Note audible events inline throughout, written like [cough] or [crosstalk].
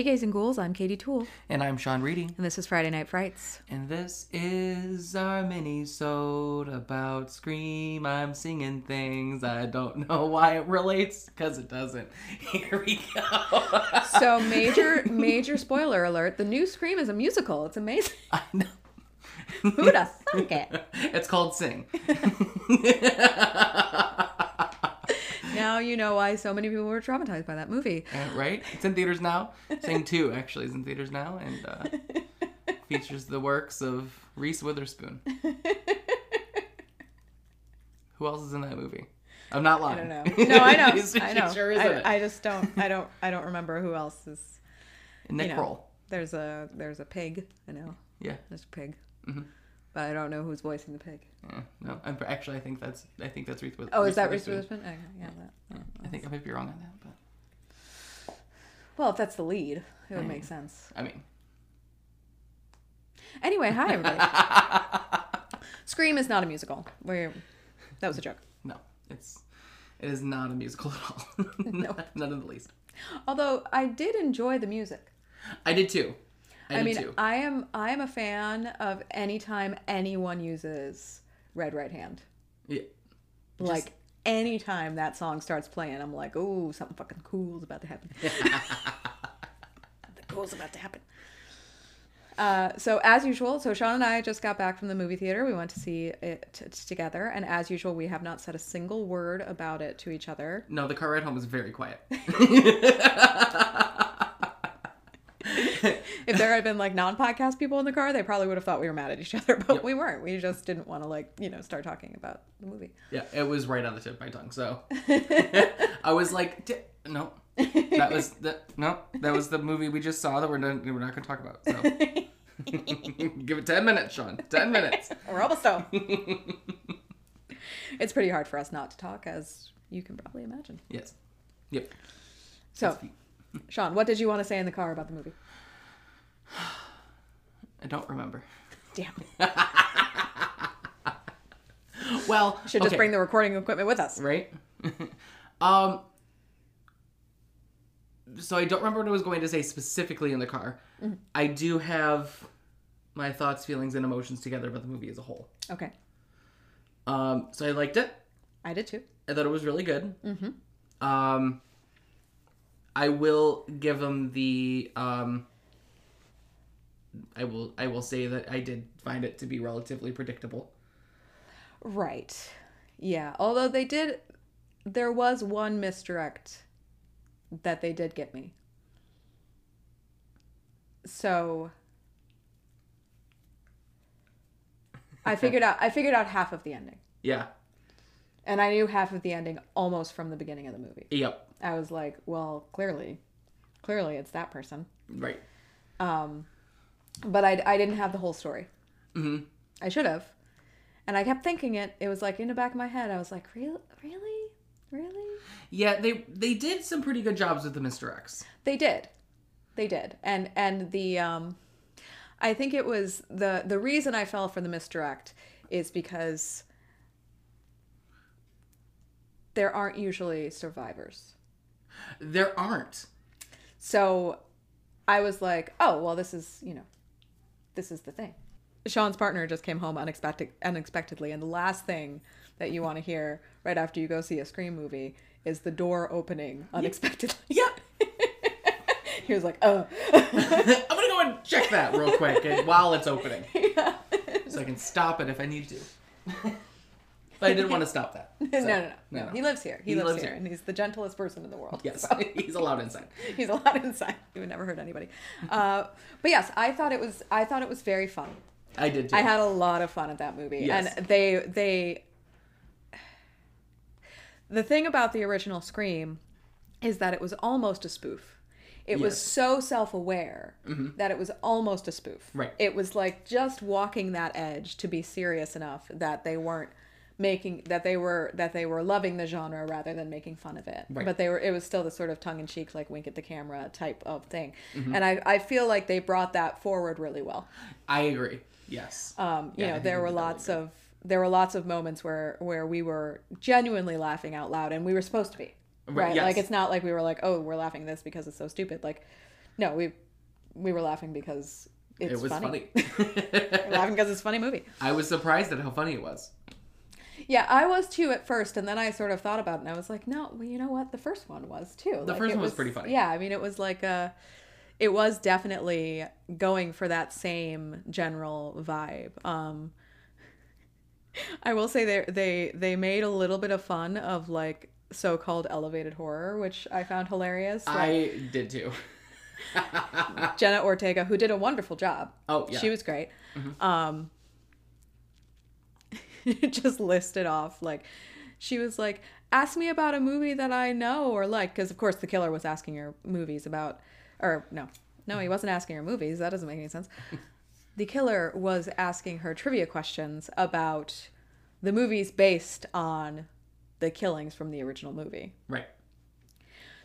Hey, gays and ghouls, I'm Katie Toole, And I'm Sean Reedy. and this is Friday Night Frights. And this is our mini-sode about Scream. I'm singing things. I don't [laughs] know why it relates, because it doesn't. [laughs] Here we go. [laughs] So, major, major spoiler alert the new Scream is a musical. It's amazing. I know. Who'd have thunk it? It's called Sing. Now you know why so many people were traumatized by that movie. Uh, right? It's in theaters now. Sing 2 actually is in theaters now and uh, [laughs] features the works of Reese Witherspoon. Who else is in that movie? I'm not I lying. don't know. No, I know. [laughs] I know. sure is in it. I, I just don't. I don't. I don't remember who else is. Nick you know. Kroll. There's a there's a pig. I know. Yeah. There's a pig. Mhm. But I don't know who's voicing the pig. Yeah, no, I'm actually I think that's I think that's Reese. With- Oh, Reese is that Reese Witherspoon. Witherspoon? Okay, yeah, that. I think I might be wrong on that, but Well, if that's the lead, it would Mm. make sense. I mean, Anyway, hi everybody. [laughs] Scream is not a musical. We're, that was a joke. no, it's it is not a musical at all. [laughs] [laughs] No. none in the least. Although I did enjoy the music. I did too. I, I, mean, too. I am I am a fan of anytime anyone uses Red Right Hand. Yeah. Like anytime that song starts playing, I'm like, oh, something fucking cool's about to happen. [laughs] something cool's about to happen. Uh, so as usual, so Sean and I just got back from the movie theater. We went to see it t- together, and as usual, we have not said a single word about it to each other. No, the car ride home was very quiet. [laughs] If there had been like non-podcast people in the car, they probably would have thought we were mad at each [laughs] other, but we weren't. We just didn't want to like you know start talking about the movie. yeah, it was right on the tip of my tongue. So [laughs] I was like, "D- no, that was the no, that was the movie we just saw that we're not, we're not going to talk about. So [laughs] give it ten minutes, Sean. Ten minutes. We're almost done. it's pretty hard for us not to talk, as you can probably imagine. Yes. Yep. So, Sean, what did you want to say in the car about the movie? I don't remember. Damn. [laughs] Well, Should just okay, bring the recording equipment with us. right. [laughs] um. So I don't remember what I was going to say specifically in the car. Mm-hmm. I do have my thoughts, feelings, and emotions together about the movie as a whole. Okay. Um. So I liked it. I did too. I thought it was really good. Mm-hmm. Um. I will give them the um. I will. I will say that I did find it to be relatively predictable. Right. Yeah. Although they did, there was one misdirect that they did get me. So I figured out I figured out half of the ending. [laughs] Yeah. And I knew half of the ending almost from the beginning of the movie. Yep. I was like, well, clearly, clearly it's that person. Right. Um, But I, I didn't have the whole story. Mm-hmm. I should have. And I kept thinking it. It was like in the back of my head. I was like, really? Really? Really? Yeah, they they did some pretty good jobs with the Mr. X. They did. They did. And and the um I think it was the the reason I fell for the misdirect is because there aren't usually survivors. There aren't. So I was like, oh, well, this is, you know, this is the thing. Sean's partner just came home unexpected, unexpectedly, and the last thing that you want to hear right after you go see a Scream movie is the door opening unexpectedly. Yep. [laughs] he was like, oh. [laughs] I'm gonna go and check that real quick and, while it's opening, [laughs] so I can stop it if I need to. But I didn't want to stop that. [laughs] no, so, no, no, no. He lives here. He, He lives, lives here, here. and he's the gentlest person in the world. Yes, so [laughs] he's allowed inside. [laughs] he's allowed inside. He would never hurt anybody. Uh, but yes, I thought it was. I thought it was very fun. I did too. I had a lot of fun at that movie, Yes. and they they. The thing about the original Scream is that it was almost a spoof. It was so self-aware that it was almost a spoof. Mm-hmm. Right. It was like just walking that edge to be serious enough that they weren't making that they were that they were loving the genre rather than making fun of it. Right. But they were it was still the sort of tongue-in-cheek like wink at the camera type of thing. Mm-hmm. And I I feel like they brought that forward really well. I agree. Yes. Um, you Yeah, know, there were lots really of there were lots of moments where where we were genuinely laughing out loud, and we were supposed to be, right? yes. Like it's not like we were like, oh, we're laughing at this because it's so stupid. Like, No, we we were laughing because it's it was funny. funny. [laughs] We're laughing because it's a funny movie. I was surprised at how funny it was. Yeah, I was too at first, and then I sort of thought about it, and I was like, no, well, you know what? The first one was too. The Like, first one was pretty funny. Yeah, I mean, it was like a, it was definitely going for that same general vibe. Um, [laughs] I will say they they they made a little bit of fun of like so-called elevated horror, which I found hilarious. Like, I did too. [laughs] [laughs] Jenna Ortega, who did a wonderful job. Oh, yeah. She was great. Um [laughs] just listed off like she was like ask me about a movie that I know or like cuz of course the killer was asking her movies about or no. No, he wasn't asking her movies. That doesn't make any sense. [laughs] the killer was asking her trivia questions about the movies based on the killings from the original movie. right.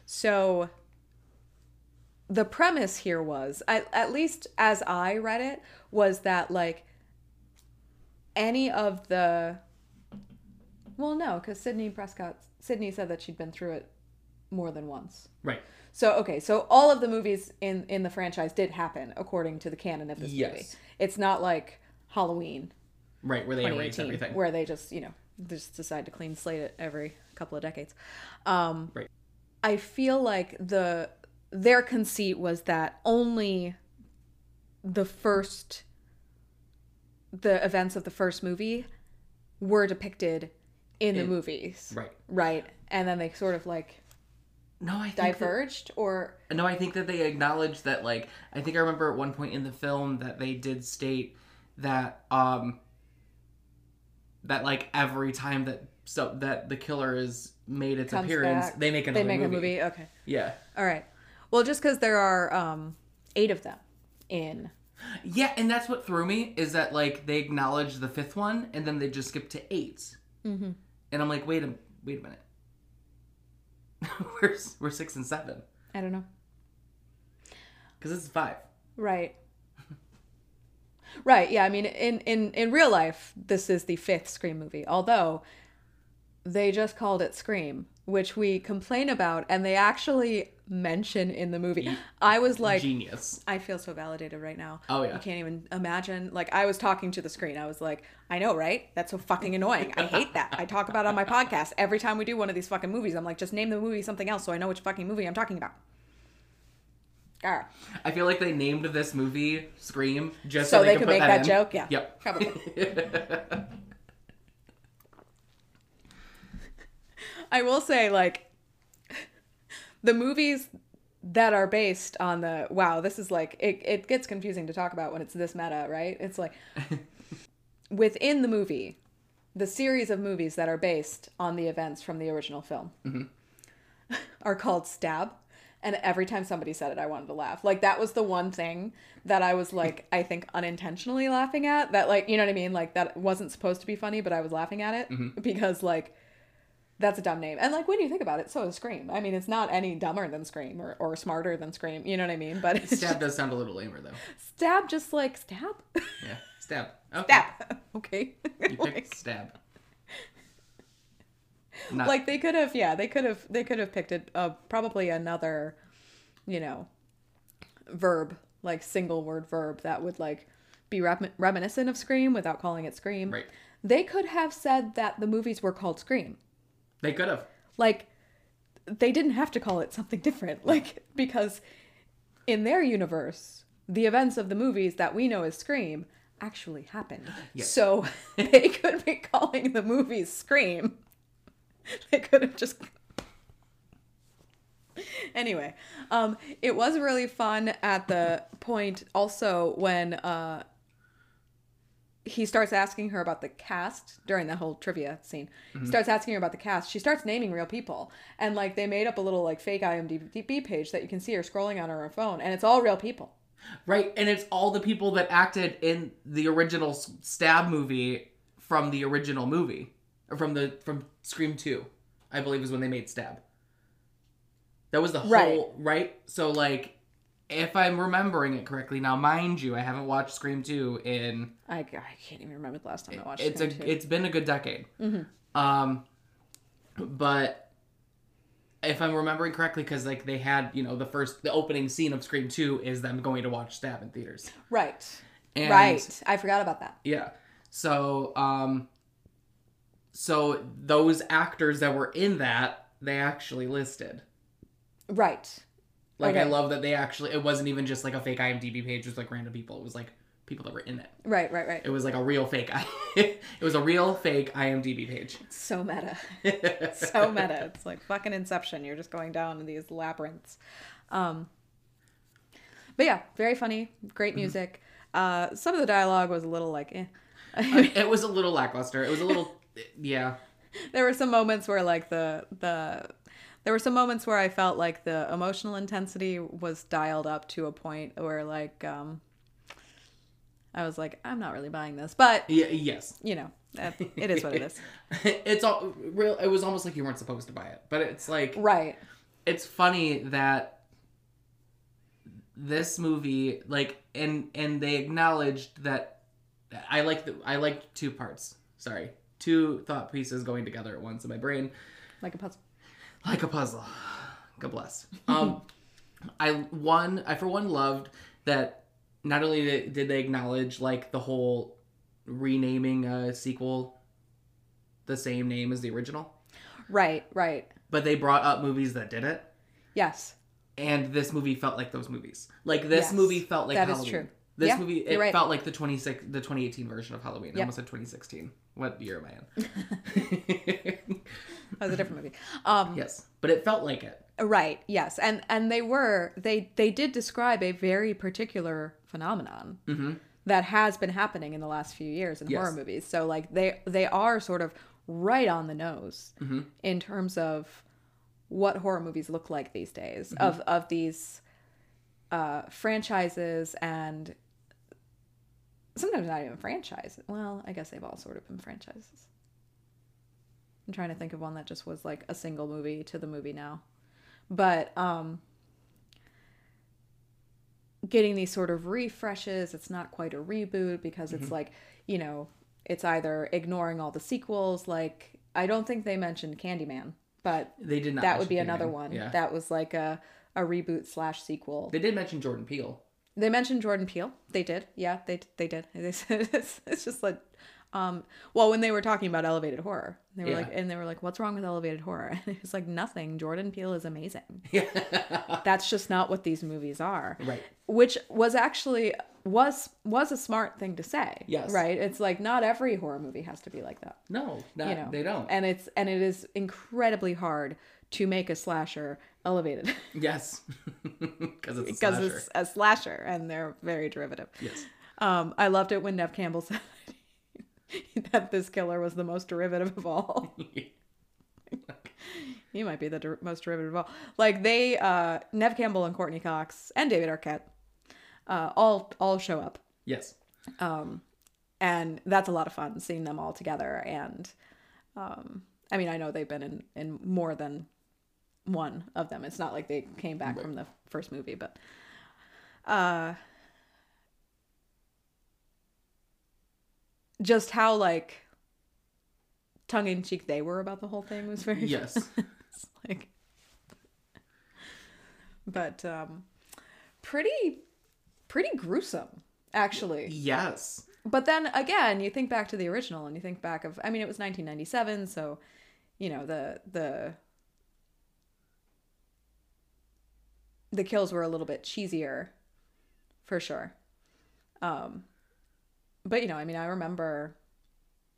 So the premise here was, at, at least as I read it, was that like any of the well, no, because Sidney Prescott Sidney said that she'd been through it more than once. Right. So okay, so all of the movies in in the franchise did happen according to the canon of this movie. Yes. It's not like Halloween Right. Where they erase everything. where they just you know just decide to clean slate it every couple of decades. Um, Right. I feel like the their conceit was that only the first the events of the first movie were depicted in the movies, Right. right? And then they sort of like No, I think that- diverged, or No, I think that they acknowledged that like I think I remember at one point in the film that they did state that um that like every time that so that the killer is made its Comes appearance, back, they make another movie. they make movie. a movie. Okay, Yeah. all right. Well, just because there are um, eight of them in Yeah, and that's what threw me is that like they acknowledged the fifth one and then they just skipped to 8 Mm-hmm. And I'm like, wait a wait a minute. [laughs] we're we're six and seven I don't know. because this is five. Right. Right. Yeah. I mean, in in in real life, this is the fifth Scream movie. Although they just called it Scream, which we complain about, and they actually mention in the movie. I was like, Genius. I feel so validated right now. Oh, yeah. You can't even imagine. Like I was talking to the screen. I was like, I know, right? That's so fucking annoying. I hate that. I talk about it on my podcast every time we do one of these fucking movies. I'm like, just name the movie something else so I know which fucking movie I'm talking about. Arr. I feel like they named this movie Scream just So so, they could could put make that, that in. joke? Yeah. Yep. Probably. [laughs] I will say, like, the movies that are based on the wow, this is like it, it gets confusing to talk about when it's this meta, right? It's like [laughs] within the movie, the series of movies that are based on the events from the original film mm-hmm. [laughs] are called Stab. And every time somebody said it, I wanted to laugh. Like that was the one thing that I was like, I think unintentionally laughing at. That like, you know what I mean? Like that wasn't supposed to be funny, but I was laughing at it mm-hmm. because like that's a dumb name. And like when you think about it, so is Scream. I mean, it's not any dumber than Scream or, or smarter than Scream. You know what I mean? But Stab does sound a little lamer though. stab just like stab. Yeah. Stab. [laughs] Okay. stab. okay. You [laughs] Like- picked stab. Not, like they could have yeah they could have they could have picked it uh, probably another you know verb like single word verb that would like be rem- reminiscent of scream without calling it scream Right. they could have said that the movies were called scream they could have. like they didn't have to call it something different [laughs] like because in their universe the events of the movies that we know as scream actually happened Yes. so [laughs] they could be calling the movies scream [laughs] they could have just anyway um it was really fun at the point also when uh he starts asking her about the cast during that whole trivia scene. He mm-hmm. starts asking her about the cast. She starts naming real people, and like they made up a little like fake IMDb page that you can see her scrolling on her phone, and it's all real people. Right, and it's all the people that acted in the original Stab movie from the original movie, or from the from Scream Two, I believe is when they made Stab. That was the Right. whole right. So like, if I'm remembering it correctly, now mind you, I haven't watched Scream Two in I, I can't even remember the last time I watched it's a 2. it's been a good decade. Um, but if I'm remembering correctly, because like they had, you know, the first, the opening scene of Scream Two is them going to watch Stab in theaters. Right. And, right. I forgot about that. Yeah. So, um, so those actors that were in that, they actually listed. Right. Like I love that they actually. It wasn't even just like a fake IMDb page with like random people. It was like people that were in it. Right. Right. Right. It was like a real fake. [laughs] it was a real fake IMDb page. So meta. [laughs] so meta. It's like fucking Inception. You're just going down these labyrinths. Um, but yeah, very funny. Great music. Uh, some of the dialogue was a little like, eh. [laughs] it was a little lackluster. It was a little, yeah. there were some moments where like the the there were some moments where I felt like the emotional intensity was dialed up to a point where like um I was like I'm not really buying this but Yeah. Yes. you know it is what it is [laughs] it's all real. It was almost like you weren't supposed to buy it, but it's like right it's funny that this movie like and and they acknowledged that I like the I like two parts. Sorry, two thought pieces going together at once in my brain like a puzzle like a puzzle. God bless. Um, [laughs] I one I for one loved that not only did they acknowledge like the whole renaming a sequel the same name as the original, right right but they brought up movies that did it. yes and this movie felt like those movies. Like this Yes, movie felt like that is Halloween. true. This Yeah, movie it right. felt like the 26 the 2018 version of Halloween. I almost said 2016. What year am I in? [laughs] [laughs] [laughs] that was a different movie um yes, but it felt like it. right yes and and they were they they did describe a very particular phenomenon Mhm. that has been happening in the last few years in Yes. horror movies. So like they they are sort of right on the nose Mm-hmm. in terms of what horror movies look like these days Mm-hmm. of of these uh, franchises and sometimes not even franchises. Well, I guess they've all sort of been franchises. I'm trying to think of one that just was like a single movie to the movie now. But um getting these sort of refreshes, it's not quite a reboot because it's like, you know, it's either ignoring all the sequels like I don't think they mentioned Candyman, but They did not. that would be mention another one. Yeah, That was like a a reboot slash sequel. they did mention Jordan Peele. They mentioned Jordan Peele. They did. Yeah, they they did. They [laughs] said it's, it's just like um well when they were talking about elevated horror. They were Yeah. like and they were like what's wrong with elevated horror? [laughs] And it was like nothing. Jordan Peele is amazing. [laughs] Yeah, That's just not what these movies are. right. Which was actually was was a smart thing to say. Yes. Right? It's like not every horror movie has to be like that. No, not, You know. they don't. And it's and it is incredibly hard to make a slasher elevated [laughs] yes, because it's because it's a slasher and they're very derivative. Yes. Um, I loved it when Neve Campbell said [laughs] that this killer was the most derivative of all. [laughs] [laughs] he might be the der- most derivative of all. Like they, uh, Neve Campbell and Courteney Cox and David Arquette, uh, all all show up, yes. Um, and that's a lot of fun seeing them all together. And um, I mean, I know they've been in in more than one of them. It's not like they came back from the first movie, but uh just how like tongue in cheek they were about the whole thing was very Yes. [laughs] like but um pretty pretty gruesome actually yes. but then again you think back to the original and you think back of i mean it was 1997 so you know the the the kills were a little bit cheesier for sure um but you know i mean i remember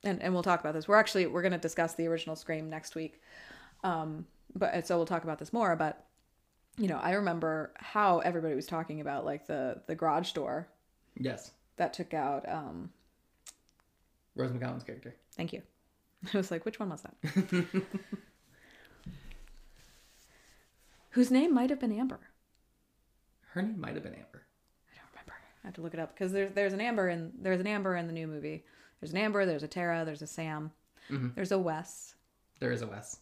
and and we'll talk about this we're actually we're going to discuss the original scream next week um but so we'll talk about this more but you know i remember how everybody was talking about like the the garage door Yes. that took out um Rose McGowan's character. thank you [laughs] i was like which one was that [laughs] whose name might have been amber Her name might have been Amber. I don't remember i have to look it up because there's there's an amber in there's an amber in the new movie there's an amber there's a tara there's a sam Mhm. there's a wes There is a Wes.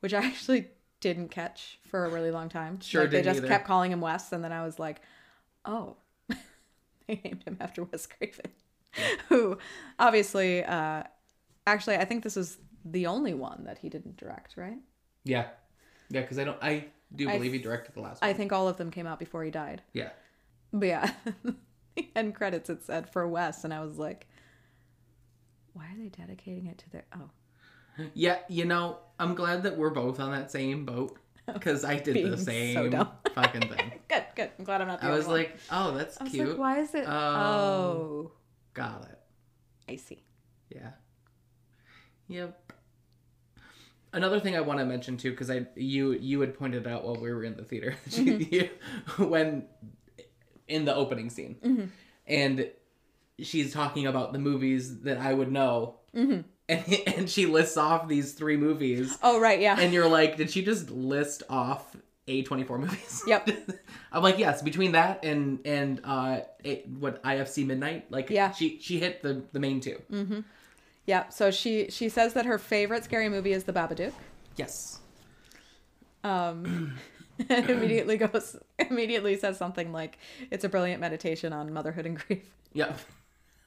which i [laughs] actually didn't catch for a really long time Sure like, they just either. kept calling him wes and then i was like oh [laughs] they named him after wes craven who obviously uh actually i think this was the only one that he didn't direct right Yeah. Yeah, because I don't. I do I believe he directed the last one. I think all of them came out before he died. yeah. But yeah, [laughs] the end credits it said for Wes, and I was like, why are they dedicating it to their? Oh, Yeah, you know, I'm glad that we're both on that same boat [laughs] because I did Being the same dumb. fucking thing. [laughs] good, good. I'm glad I'm not. The I was one. like, oh, that's I was cute. like, why is it? Oh. oh, Got it. I see. Yeah. Yep. Another thing I want to mention too, because I you you had pointed out while we were in the theater, Mm-hmm. when in the opening scene, Mm-hmm. and she's talking about the movies that I would know, Mm-hmm. and [laughs] and she lists off these three movies, Oh right, yeah. and you're like, did she just list off A24 movies? Yep. [laughs] I'm like, yes. Between that and and uh, it, what IFC Midnight, like, Yeah. She she hit the the main two. yeah. So she she says that her favorite scary movie is The Babadook. Yes. Um, [clears throat] and [laughs] [clears throat] immediately goes immediately says something like, "It's a brilliant meditation on motherhood and grief." Yep.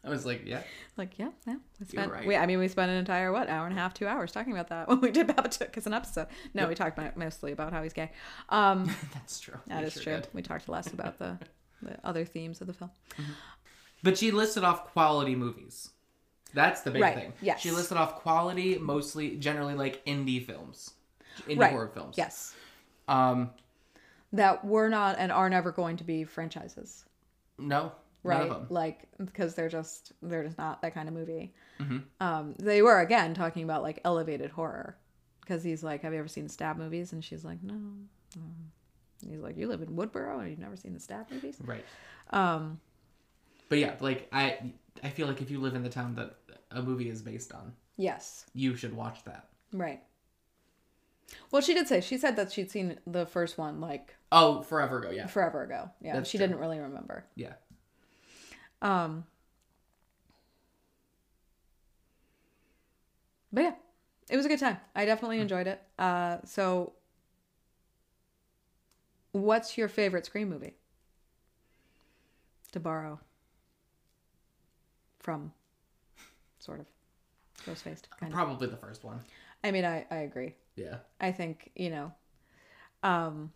I was like, yeah. Like, yeah, yeah. We spent, right. we, I mean, we spent an entire what hour and a half, two hours talking about that [laughs] when we did Babadook as an episode. No, Yep. we talked about, mostly about how he's gay. [laughs] Um, That's true. that We is sure true. did. We talked less about the the other themes of the film. But she listed off quality movies. That's the big Right, thing. yes. She listed off quality, mostly, generally like indie films, indie Right. horror films. Yes, Um. That were not and are never going to be franchises. No. right None of them. like because they're just they're just not that kind of movie Mhm. um they were again talking about like elevated horror because he's like have you ever seen stab movies and she's like no. And he's like you live in woodsboro and you've never seen the stab movies Right. um But yeah, like I, I feel like if you live in the town that a movie is based on, yes you should watch that. right well she did say she said that she'd seen the first one like Oh, forever ago. Yeah. forever ago yeah That's she true. didn't really remember Yeah. um but yeah it was a good time i definitely enjoyed it uh so what's your favorite scream movie to borrow from sort of [laughs] ghost faced kind of Probably the first one. i mean i i agree Yeah. I think, you know, um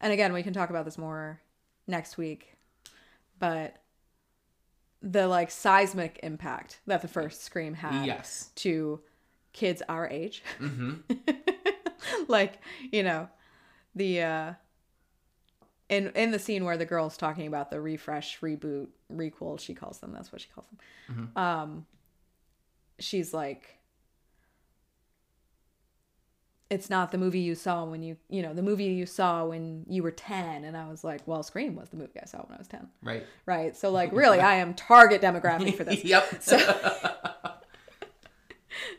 and again, we can talk about this more next week, but the like seismic impact that the first Scream had Yes. to kids our age. Mm-hmm. [laughs] like, you know, the uh in in the scene where the girl's talking about the refresh, reboot, requel, she calls them, that's what she calls them. Um she's like it's not the movie you saw when you you know the movie you saw when you were 10 and i was like well scream was the movie i saw when i was 10 Right. right so like really i am target demographic for this [laughs] yep. So- [laughs]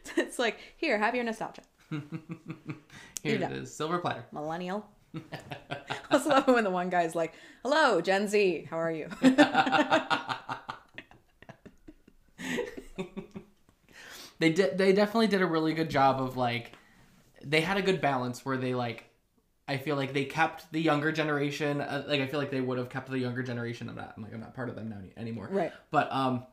[laughs] it's like here have your nostalgia Here you it is. Silver platter. millennial I also love it when the one guy's like hello gen z how are you they did they definitely did a really good job of like they had a good balance where they like I feel like they kept the younger generation uh, like I feel like they would have kept the younger generation I'm not I'm like I'm not part of them now anymore right but um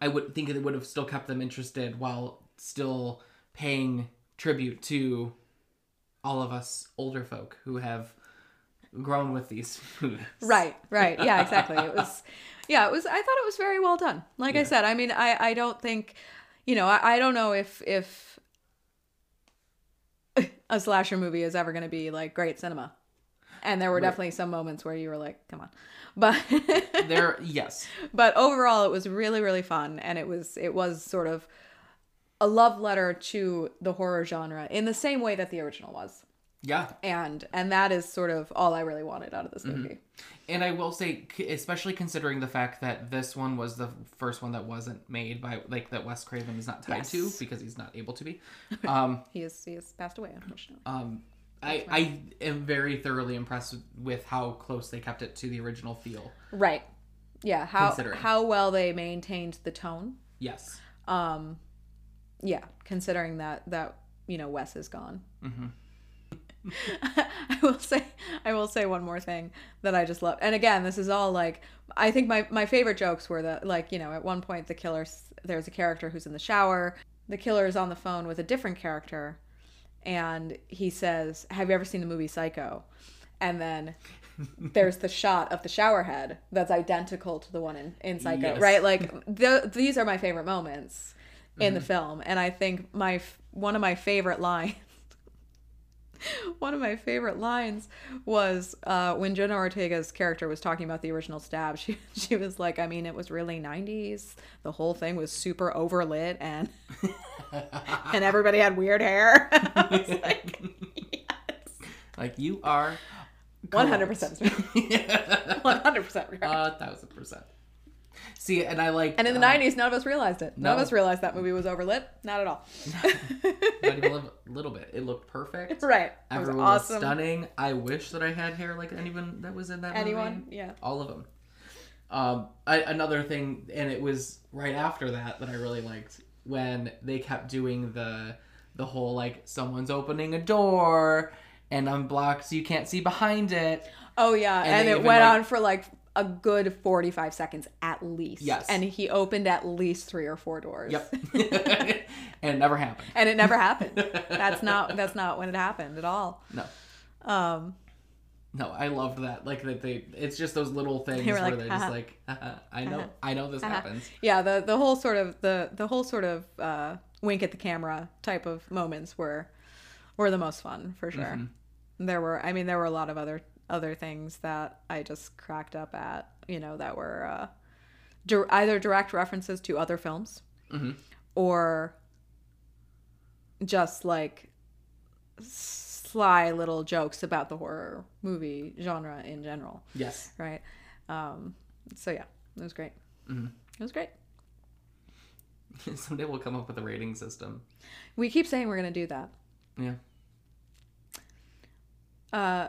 I would think they would have still kept them interested while still paying tribute to all of us older folk who have grown with these movies Right, right. Yeah, exactly. It was, [laughs] yeah, it was, I thought it was very well done. Like I said, I mean, I, I don't think, you know, I, I don't know if, if [laughs] a slasher movie is ever going to be like great cinema. And there were Right. definitely some moments where you were like, come on. [laughs] But, [laughs] there yes but overall it was really, really fun. And it was, it was sort of a love letter to the horror genre in the same way that the original was. Yeah And, and that is sort of all I really wanted out of this movie. And I will say, especially considering the fact that this one was the first one that wasn't made by, like, that Wes Craven is not tied to because he's not able to be. [laughs] Um, He is, he has passed away, unfortunately. um, I, I am very thoroughly impressed with, how close they kept it to the original feel. Right. Yeah. How how well they maintained the tone. Yes. Um, yeah. Considering that that you know Wes is gone. Mhm. [laughs] I will say I will say one more thing that I just love. And again, this is all like I think my my favorite jokes were the like you know at one point the killer there's a character who's in the shower. The killer is on the phone with a different character. and he says, "Have you ever seen the movie Psycho?" And then there's the shot of the shower head that's identical to the one in, in Psycho, Yes. right? Like the, these are my favorite moments in Mm-hmm. the film, and I think my one of my favorite lines. [laughs] One of my favorite lines was uh, when Jenna Ortega's character was talking about the original stab. [laughs] She she was like, "I mean, it was really '90s. The whole thing was super overlit, and [laughs] and everybody had weird hair." I was like, Like you are. One hundred percent, one hundred percent. A thousand percent. See, and I like. And in the uh, '90s, none of us realized it. None of us realized that movie was overlit. Not at all. [laughs] Not even a [laughs] little, bit. It looked perfect. right. It was Everyone was awesome. stunning. I wish that I had hair like anyone that was in that Anyone? movie. Yeah. All of them. Um, I, another thing, and it was right after that that I really liked when they kept doing the the whole like someone's opening a door and unblocked so you can't see behind it. Oh yeah, And and, it went like- on for like a good 45 seconds at least. Yes. And he opened at least 3 or 4 doors. Yep. [laughs] [laughs] and it never happened. And it never [laughs] happened. That's not that's not when it happened at all. No. Um No, I loved that. Like that they it's just those little things They where like, they're just "Haha. like "Haha, I know Haha. I know this Haha. happens. yeah, the the whole sort of the the whole sort of uh wink at the camera type of moments were were the most fun for sure. Mm-hmm. There were I mean there were a lot of other other things that I just cracked up at, you know, that were uh dir- either direct references to other films Mhm. or just like sly little jokes about the horror movie genre in general, Yes. right? Um so yeah, it was great. Mhm. It was great. [laughs] Someday we'll come up with a rating system. We keep saying we're going to do that. Yeah. uh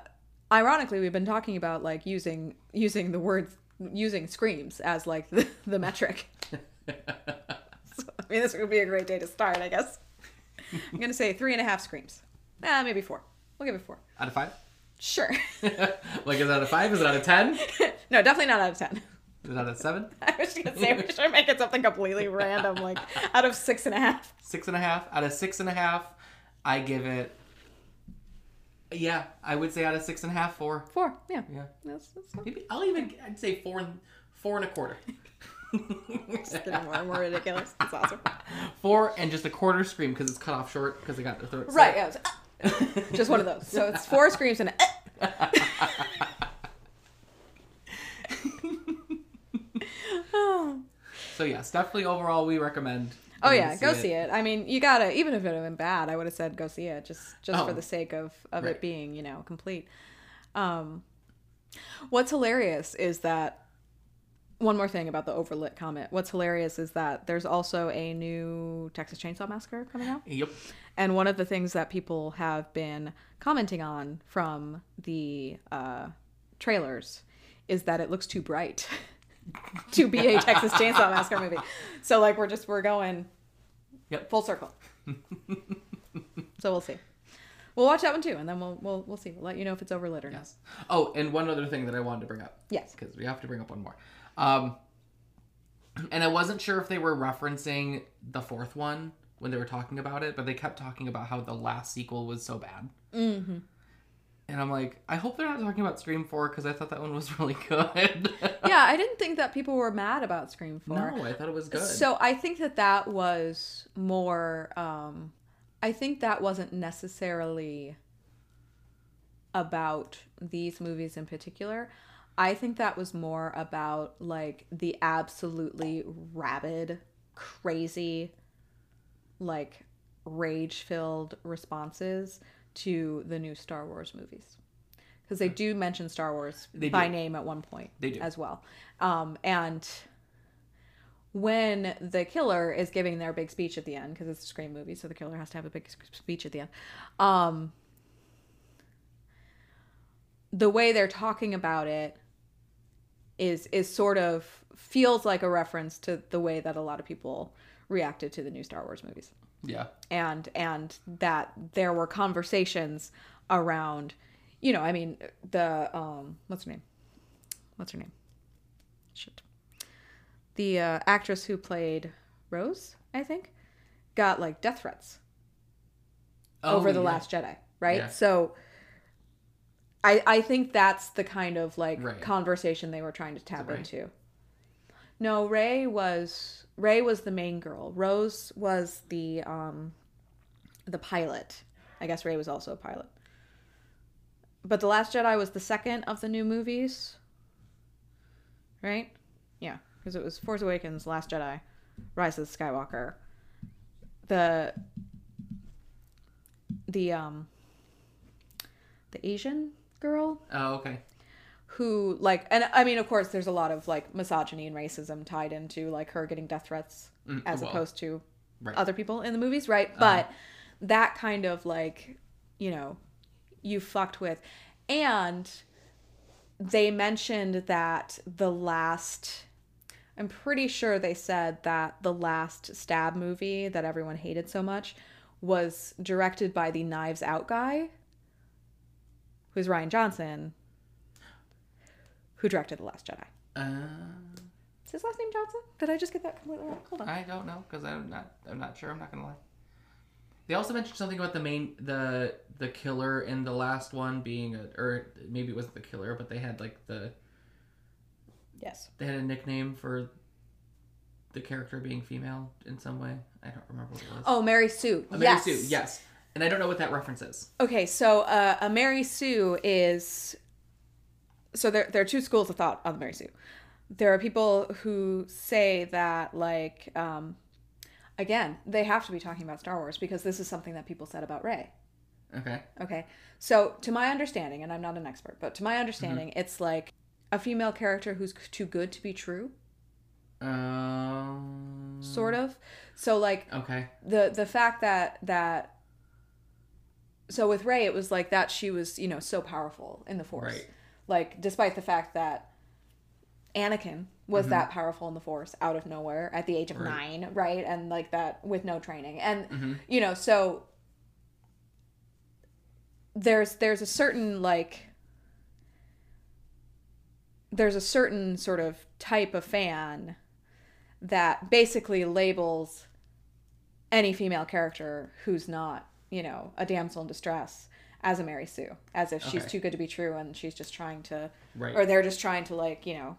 ironically we've been talking about like using using the words using screams as like the, the metric [laughs] so, i mean this would be a great day to start i guess i'm gonna say three and a half screams ah maybe four we'll give it four out of five? sure [laughs] like is it out of five? Is it out of ten? [laughs] no definitely not out of ten Is it out of seven? i was gonna say we should make it something completely random like out of six and a half Six and a half. Out of six and a half, I give it Yeah, I would say out of six and a half, four. four yeah Yeah. that's, that's Maybe I'll even I'd say four and four and a quarter. [laughs] it's getting more and more ridiculous it's awesome [laughs] four and just a quarter scream because it's cut off short because I got the throat. right yeah, was, ah. just one of those so it's four screams and a, eh. [laughs] So yes, definitely overall we recommend. Oh yeah, to go see it. I mean, you gotta even if it had been bad, I would have said go see it just just Oh. for the sake of of Right. it being you know complete. Um, what's hilarious is that one more thing about the overlit comment. What's hilarious is that there's also a new Texas Chainsaw Massacre coming out, Yep. and one of the things that people have been commenting on from the uh, trailers is that it looks too bright [laughs] to be a Texas Chainsaw Massacre movie. So like we're just we're going Yep. full circle. [laughs] so we'll see. We'll watch that one too, and then we'll we'll we'll see. We'll let you know if it's overlit or not. Yes. Oh, and one other thing that I wanted to bring up. Yes. Because we have to bring up one more. Um, and I wasn't sure if they were referencing the fourth one when they were talking about it, but they kept talking about how the last sequel was so bad. Mm-hmm. And I'm like, I hope they're not talking about Scream 4 because I thought that one was [laughs] really good. [laughs] Yeah, I didn't think that people were mad about Scream Four. no, I thought it was good. So I think that that was more. Um, I think that wasn't necessarily about these movies in particular. I think that was more about like the absolutely rabid, crazy, like rage filled responses to the new Star Wars movies. Because they do mention Star Wars They by do. name at one point They do. as well. Um, and when the killer is giving their big speech at the end, because it's a Scream movie, so the killer has to have a big speech at the end. Um, the way they're talking about it is is sort of feels like a reference to the way that a lot of people reacted to the new Star Wars movies yeah. and and that there were conversations around you know i mean the um what's her name what's her name shit the uh, actress who played rose i think got like death threats Oh, over the yeah. Last Jedi, right? Yeah. So. I, I think that's the kind of like Right. conversation they were trying to tap Rey? into. No, Rey was Rey was the main girl. Rose was the um the pilot. I guess Rey was also a pilot. But The Last Jedi was the second of the new movies. Right? Yeah, because it was Force Awakens, Last Jedi, Rise of the Skywalker. The the um the Asian girl Oh, okay. Who like and i mean of course there's a lot of like misogyny and racism tied into like her getting death threats Mm, as well, opposed to right. other people in the movies right Uh-huh. but that kind of like you know you fucked with and they mentioned that the last i'm pretty sure they said that the last stab movie that everyone hated so much was directed by the knives out guy who's rian johnson who directed the last jedi Uh, is his last name johnson did i just get that completely wrong hold on I don't know because I'm not. I'm not sure. I'm not gonna lie. They also mentioned something about the main the the killer in the last one being a or maybe it wasn't the killer, but they had like the yes they had a nickname for the character being female in some way. I don't remember what it was. oh mary sue A Mary yes Sue, yes. And I don't know what that reference is. Okay, so uh, a Mary Sue is so there there are two schools of thought on the Mary Sue. There are people who say that like um, again they have to be talking about Star Wars because this is something that people said about Rey. Okay. Okay, so to my understanding, and I'm not an expert, but to my understanding, it's like a female character who's too good to be true, Um. sort of. So like Okay. the the fact that that so with Rey it was like that she was you know so powerful in the force Right. Like despite the fact that Anakin was Mhm. that powerful in the force out of nowhere at the age of Right. 9 right and like that with no training and hmm you know so there's there's a certain like there's a certain sort of type of fan that basically labels any female character who's not you know a damsel in distress as a Mary Sue as if she's Okay. too good to be true and she's just trying to Right. or they're just trying to like you know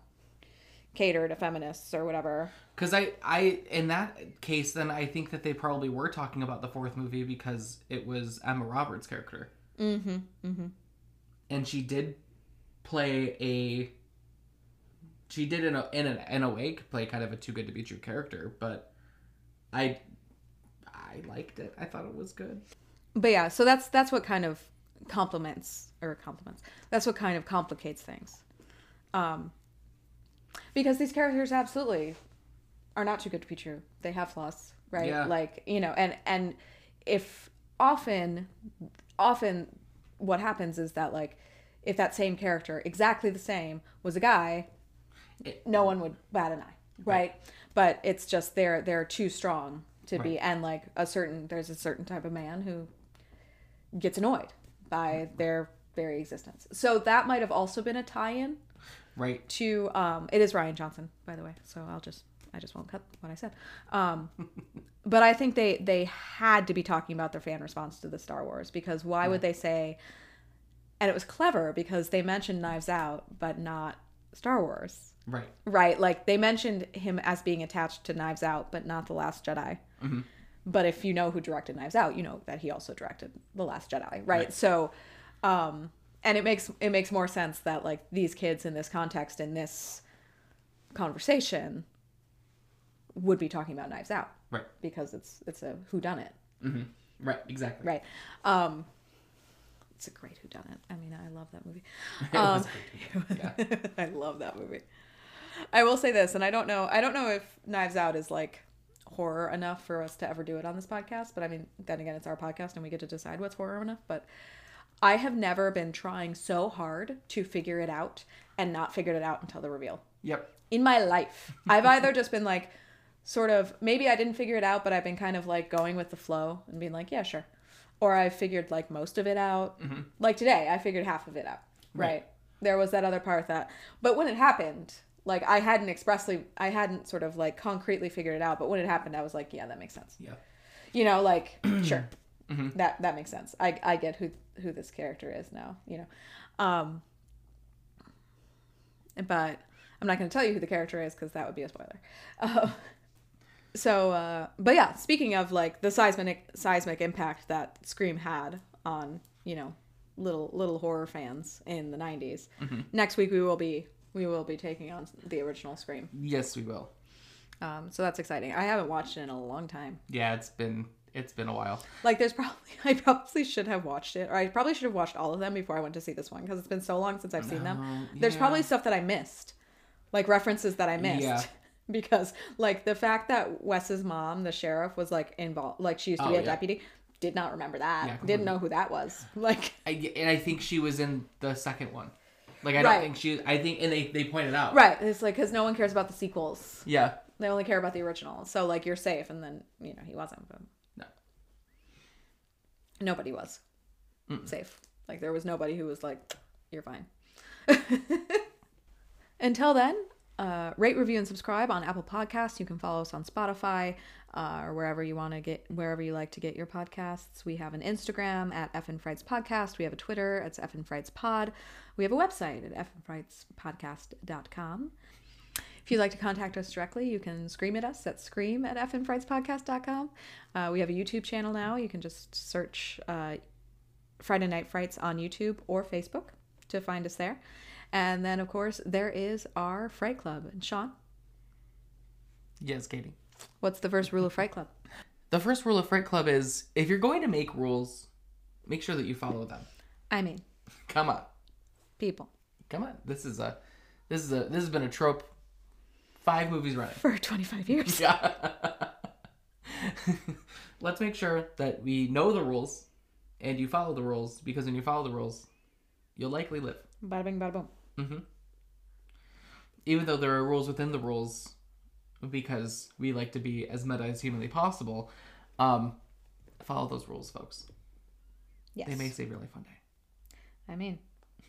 cater to feminists or whatever Because I, I, in that case, then I think that they probably were talking about the fourth movie because it was Emma Roberts' character, mm-hmm mm-hmm and she did play a. She did in a in a in a way play kind of a too good to be true character, but I, I liked it. I thought it was good. but yeah so that's that's what kind of complements or compliments. That's what kind of complicates things. Um because these characters absolutely are not too good to be true. They have flaws right? Yeah. like you know and and if often often what happens is that like if that same character exactly the same was a guy It- no one would bat an eye right, but it's just they're they're too strong to be and like a certain there's a certain type of man who gets annoyed by their very existence so that might have also been a tie-in Right. to um it is rian johnson by the way so i'll just i just won't cut what i said um [laughs] but i think they they had to be talking about their fan response to the star wars because why would they say and it was clever because they mentioned knives out but not star wars Right. right like they mentioned him as being attached to knives out but not the last jedi Mhm. But if you know who directed knives out you know that he also directed the last jedi right, Right. so um and it makes it makes more sense that like these kids in this context in this conversation would be talking about knives out Right. because it's it's a who done it hmm Right. Exactly. right um it's a great who done it i mean i love that movie [laughs] um. Yeah. [laughs] I love that movie. I will say this, and I don't know. I don't know if Knives Out is like horror enough for us to ever do it on this podcast. But I mean, then again, it's our podcast, and we get to decide what's horror enough. But I have never been trying so hard to figure it out and not figured it out until the reveal Yep. in my life. [laughs] I've either just been like, sort of, maybe I didn't figure it out, but I've been kind of like going with the flow and being like, yeah, sure. Or I figured like most of it out. Mhm. Like today, I figured half of it out. Right. Right. There was that other part that, but when it happened, like I hadn't expressly, I hadn't sort of like concretely figured it out. But when it happened, I was like, yeah, that makes sense. Yeah. You know, like, [clears throat] sure. Mhm. That that makes sense. I I get who who this character is now. You know, um, but I'm not going to tell you who the character is because that would be a spoiler. Uh, [laughs] so, uh, but yeah, speaking of like the seismic seismic impact that Scream had on you know little little horror fans in the 90s, next week we will be we will be taking on the original Scream. Yes, we will. Um, so that's exciting. I haven't watched it in a long time. Yeah, it's been it's been a while. Like, there's probably [laughs] I probably should have watched it, or I probably should have watched all of them before I went to see this one because it's been so long since I've seen them. No, There's yeah. probably stuff that I missed, like references that I missed. Yeah. [laughs] Because like the fact that Wes's mom, the sheriff, was like involved, like she used to Oh, be a yeah. deputy, did not remember that. Yeah, Didn't know who that was. [laughs] Like, I, and I think she was in the second one. Like I Right. don't think she. I think and they they pointed out. right? It's like because no one cares about the sequels. Yeah. They only care about the original. So like you're safe, and then you know he wasn't. But No. nobody was safe. Like there was nobody who was like, "You're fine." [laughs] Until then, uh, rate, review, and subscribe on Apple Podcasts. You can follow us on Spotify uh, or wherever you want to get, wherever you like to get your podcasts. We have an Instagram at F and Frights Podcast. We have a Twitter. It's and Frights Pod. We have a website at f fnfrightspodcast.com. If you'd like to contact us directly, you can scream at us at scream at f fnfrightspodcast.com. Uh, we have a YouTube channel now. You can just search uh, Friday Night Frights on YouTube or Facebook to find us there. And then, of course, there is our Fright Club. And Sean, Yes, Katie. What's the first rule of Fright Club? The first rule of Fright Club is if you're going to make rules, make sure that you follow them. I mean, Come on. people. Come on. This is a this is a this has been a trope five movies running. For 25 years. [laughs] Yeah. [laughs] Let's make sure that we know the rules and you follow the rules because when you follow the rules, you'll likely live. Bada bing, bada boom. Mm-hmm. Even though there are rules within the rules because we like to be as meta as humanly possible, um, follow those rules, folks. Yes. They may save your life one day. I mean,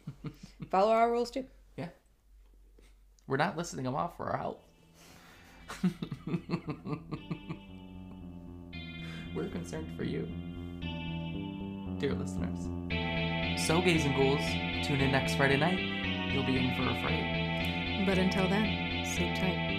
[laughs] follow our rules too. Yeah. We're not listing them off for our help. We're concerned for you, dear listeners. So, gays and ghouls, tune in next Friday night. You'll be in for a fright. But until then, sleep tight.